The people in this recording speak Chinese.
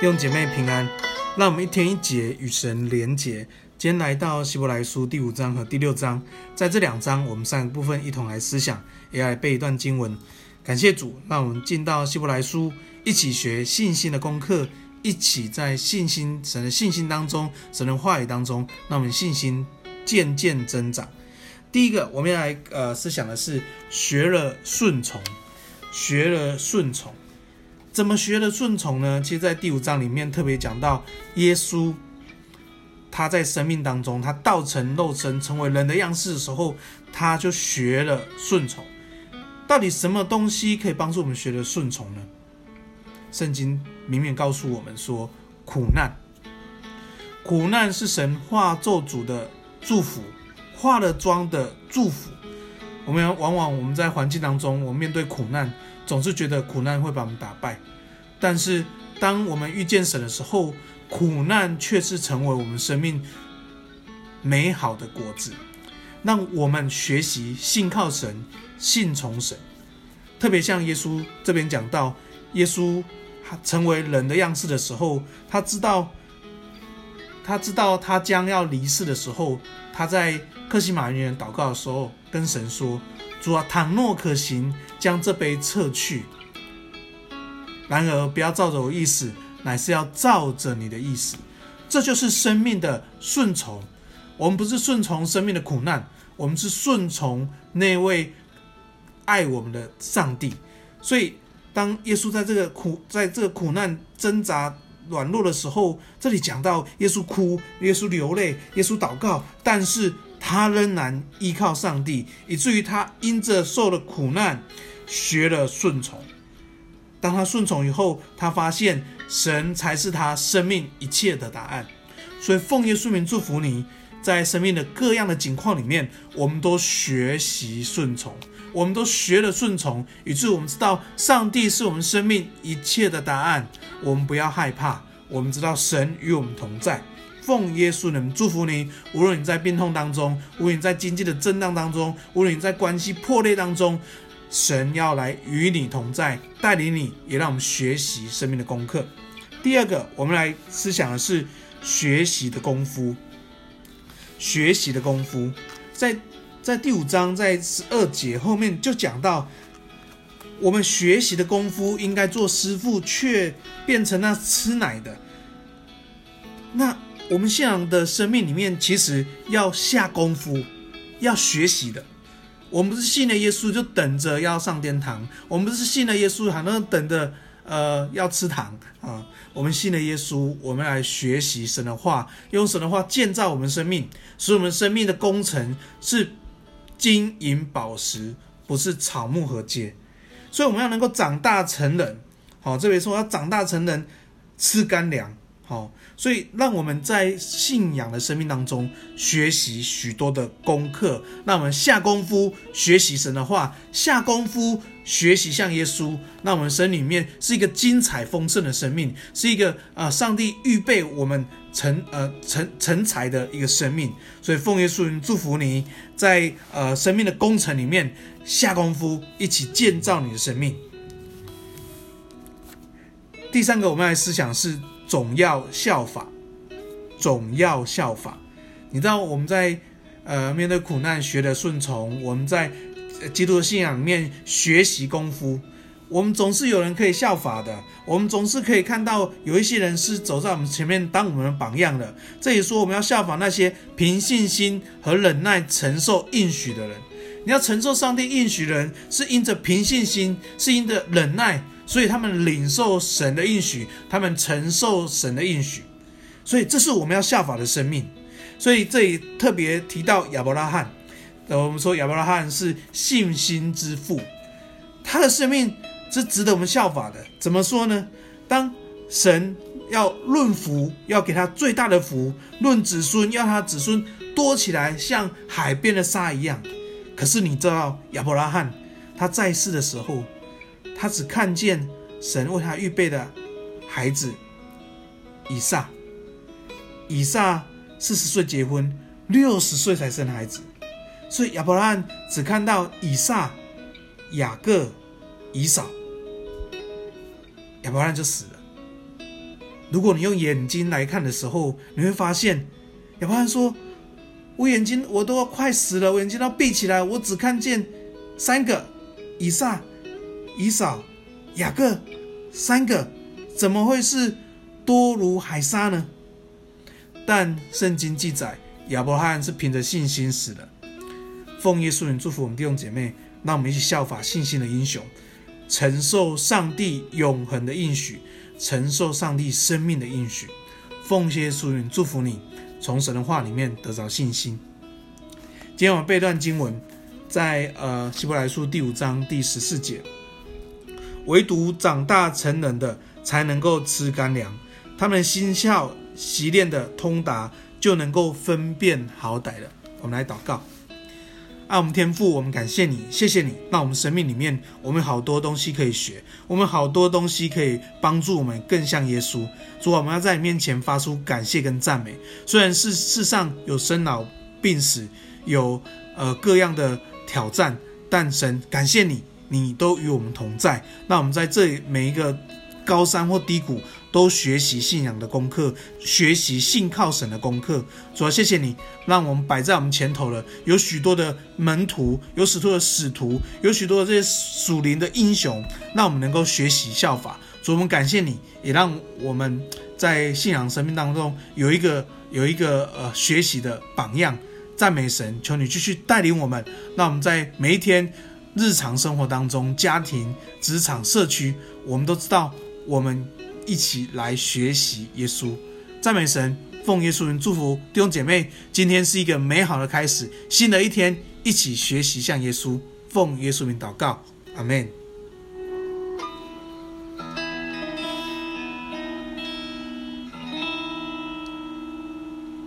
弟兄姐妹平安，让我们一天一节与神连结。今天来到希伯来书第五章和第六章，在这两章我们三个部分一同来思想，也来背一段经文。感谢主，让我们进到希伯来书，一起学信心的功课，一起在信心神的信心当中，神的话语当中，让我们信心渐渐增长。第一个，我们要来呃思想的是学了顺从，学了顺从，怎么学了顺从呢？其实，在第五章里面特别讲到耶稣。他在生命当中，他道成肉身，成为人的样式的时候，他就学了顺从。到底什么东西可以帮助我们学了顺从呢？圣经明明告诉我们说，苦难，苦难是神化咒诅的祝福，化了妆的祝福。我们往往我们在环境当中，我们面对苦难，总是觉得苦难会把我们打败。但是当我们遇见神的时候，苦难却是成为我们生命美好的果子，让我们学习信靠神、信从神。特别像耶稣这边讲到，耶稣成为人的样式的时候，他知道，他知道他将要离世的时候，他在克西马尼园祷告的时候，跟神说：“主啊，倘若可行，将这杯撤去。然而，不要照着我意思。”乃是要照着你的意思，这就是生命的顺从。我们不是顺从生命的苦难，我们是顺从那位爱我们的上帝。所以，当耶稣在这个苦，在这个苦难挣扎软弱的时候，这里讲到耶稣哭，耶稣流泪，耶稣祷告，但是他仍然依靠上帝，以至于他因着受了苦难，学了顺从。当他顺从以后，他发现神才是他生命一切的答案。所以奉耶稣名祝福你，在生命的各样的境况里面，我们都学习顺从，我们都学了顺从，以致我们知道上帝是我们生命一切的答案。我们不要害怕，我们知道神与我们同在。奉耶稣的名祝福你，无论你在病痛当中，无论你在经济的震荡当中，无论你在关系破裂当中。神要来与你同在，带领你，也让我们学习生命的功课。第二个，我们来思想的是学习的功夫。学习的功夫，在在第五章在十二节后面就讲到，我们学习的功夫应该做师傅，却变成那吃奶的。那我们信仰的生命里面，其实要下功夫，要学习的。我们不是信了耶稣就等着要上天堂，我们不是信了耶稣好像等着呃要吃糖啊。我们信了耶稣，我们来学习神的话，用神的话建造我们生命，使我们生命的工程是金银宝石，不是草木和秸。所以我们要能够长大成人，好，这边说要长大成人，吃干粮。好，所以让我们在信仰的生命当中学习许多的功课，让我们下功夫学习神的话，下功夫学习像耶稣，让我们生里面是一个精彩丰盛的生命，是一个啊、呃，上帝预备我们成呃成成才的一个生命。所以奉耶稣祝福你在呃生命的工程里面下功夫，一起建造你的生命。第三个，我们来思想是。总要效法，总要效法。你知道我们在呃面对苦难学的顺从，我们在基督的信仰里面学习功夫，我们总是有人可以效法的。我们总是可以看到有一些人是走在我们前面当我们的榜样的。这里说我们要效法那些凭信心和忍耐承受应许的人。你要承受上帝应许的人，是因着凭信心，是因着忍耐。所以他们领受神的应许，他们承受神的应许，所以这是我们要效法的生命。所以这里特别提到亚伯拉罕，我们说亚伯拉罕是信心之父，他的生命是值得我们效法的。怎么说呢？当神要论福，要给他最大的福；论子孙，要他子孙多起来，像海边的沙一样。可是你知道亚伯拉罕他在世的时候，他只看见神为他预备的孩子以撒，以撒四十岁结婚，六十岁才生孩子，所以亚伯拉罕只看到以撒、雅各、以扫，亚伯拉罕就死了。如果你用眼睛来看的时候，你会发现，亚伯拉罕说：“我眼睛我都要快死了，我眼睛都要闭起来，我只看见三个以撒、以扫、雅各，三个，怎么会是多如海沙呢？”但圣经记载，亚伯拉罕是凭着信心死的。奉耶稣名祝福我们弟兄姐妹，让我们一起效法信心的英雄，承受上帝永恒的应许。承受上帝生命的应许，奉耶稣名祝福你，从神的话里面得着信心。今天我们背段经文，在呃希伯来书第五章第十四节，唯独长大成人的才能够吃干粮，他们心窍习练的通达，就能够分辨好歹了。我们来祷告。爱我们天父，我们感谢你，谢谢你，那我们生命里面，我们好多东西可以学，我们好多东西可以帮助我们更像耶稣。主，我们要在你面前发出感谢跟赞美。虽然世世上有生老病死，有呃各样的挑战，但神感谢你，你都与我们同在。那我们在这每一个高山或低谷，都学习信仰的功课，学习信靠神的功课。主要谢谢你，让我们摆在我们前头了。有许多的门徒，有许多的使徒，有许多的这些属灵的英雄，让我们能够学习效法。主，我们感谢你，也让我们在信仰生命当中有一个有一个呃学习的榜样。赞美神，求你继续带领我们，让我们在每一天日常生活当中，家庭、职场、社区，我们都知道我们。一起来学习耶稣，赞美神，奉耶稣名祝福弟兄姐妹。今天是一个美好的开始，新的一天，一起学习向耶稣，奉耶稣名祷告，阿门。